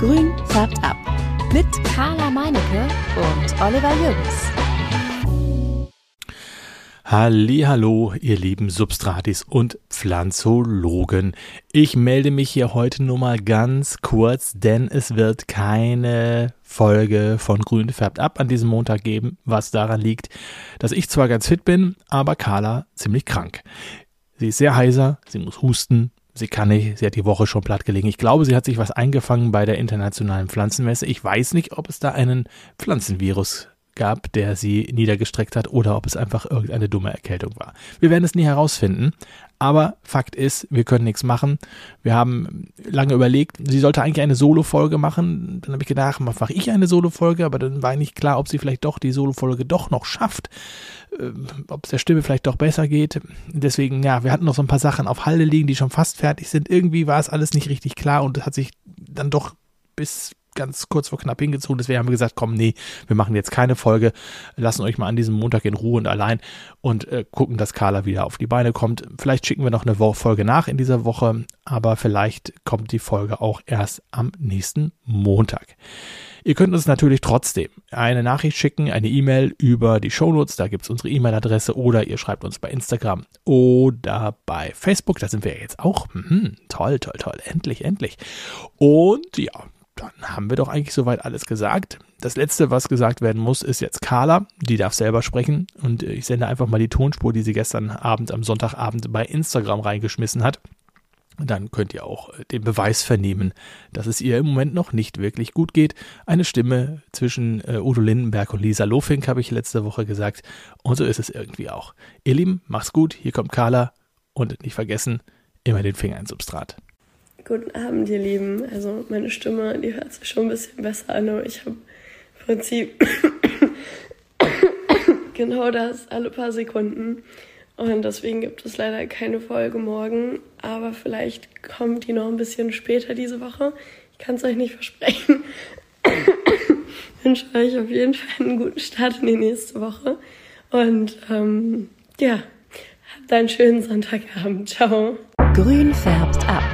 Grün färbt ab. Mit Carla Meinecke und Oliver Jürgens. Hallo, ihr lieben Substratis und Pflanzologen. Ich melde mich hier heute nur mal ganz kurz, denn es wird keine Folge von Grün färbt ab an diesem Montag geben, was daran liegt, dass ich zwar ganz fit bin, aber Carla ziemlich krank. Sie ist sehr heiser, sie muss husten, Sie kann nicht, sie hat die Woche schon platt gelegen. Ich glaube, sie hat sich was eingefangen bei der internationalen Pflanzenmesse. Ich weiß nicht, ob es da einen Pflanzenvirus gab, der sie niedergestreckt hat oder ob es einfach irgendeine dumme Erkältung war. Wir werden es nie herausfinden. Aber Fakt ist, wir können nichts machen. Wir haben lange überlegt, sie sollte eigentlich eine Solo-Folge machen. Dann habe ich gedacht, mache ich eine Solo-Folge, aber dann war nicht klar, ob sie vielleicht doch die Solo-Folge doch noch schafft. Äh, ob es der Stimme vielleicht doch besser geht. Deswegen, ja, wir hatten noch so ein paar Sachen auf Halde liegen, die schon fast fertig sind. Irgendwie war es alles nicht richtig klar und es hat sich dann doch bis ganz kurz vor knapp hingezogen. Deswegen haben wir gesagt, komm, nee, wir machen jetzt keine Folge, lassen euch mal an diesem Montag in Ruhe und allein und äh, gucken, dass Carla wieder auf die Beine kommt. Vielleicht schicken wir noch eine Folge nach in dieser Woche, aber vielleicht kommt die Folge auch erst am nächsten Montag. Ihr könnt uns natürlich trotzdem eine Nachricht schicken, eine E-Mail über die Shownotes, da gibt es unsere E-Mail-Adresse oder ihr schreibt uns bei Instagram oder bei Facebook, da sind wir ja jetzt auch. Mhm, toll, toll, toll, endlich, endlich. Und ja, dann haben wir doch eigentlich soweit alles gesagt. Das letzte, was gesagt werden muss, ist jetzt Carla. Die darf selber sprechen und ich sende einfach mal die Tonspur, die sie gestern Abend am Sonntagabend bei Instagram reingeschmissen hat. Dann könnt ihr auch äh, den Beweis vernehmen, dass es ihr im Moment noch nicht wirklich gut geht. Eine Stimme zwischen äh, Udo Lindenberg und Lisa Lofink habe ich letzte Woche gesagt. Und so ist es irgendwie auch. Ihr Lieben, macht's gut. Hier kommt Carla. Und nicht vergessen, immer den Finger ins Substrat. Guten Abend, ihr Lieben. Also meine Stimme, die hört sich schon ein bisschen besser an, aber ich habe im Prinzip genau das alle paar Sekunden. Und deswegen gibt es leider keine Folge morgen, aber vielleicht kommt die noch ein bisschen später diese Woche. Ich kann es euch nicht versprechen. ich wünsche euch auf jeden Fall einen guten Start in die nächste Woche. Und ähm, ja, habt einen schönen Sonntagabend. Ciao. Grün färbt ab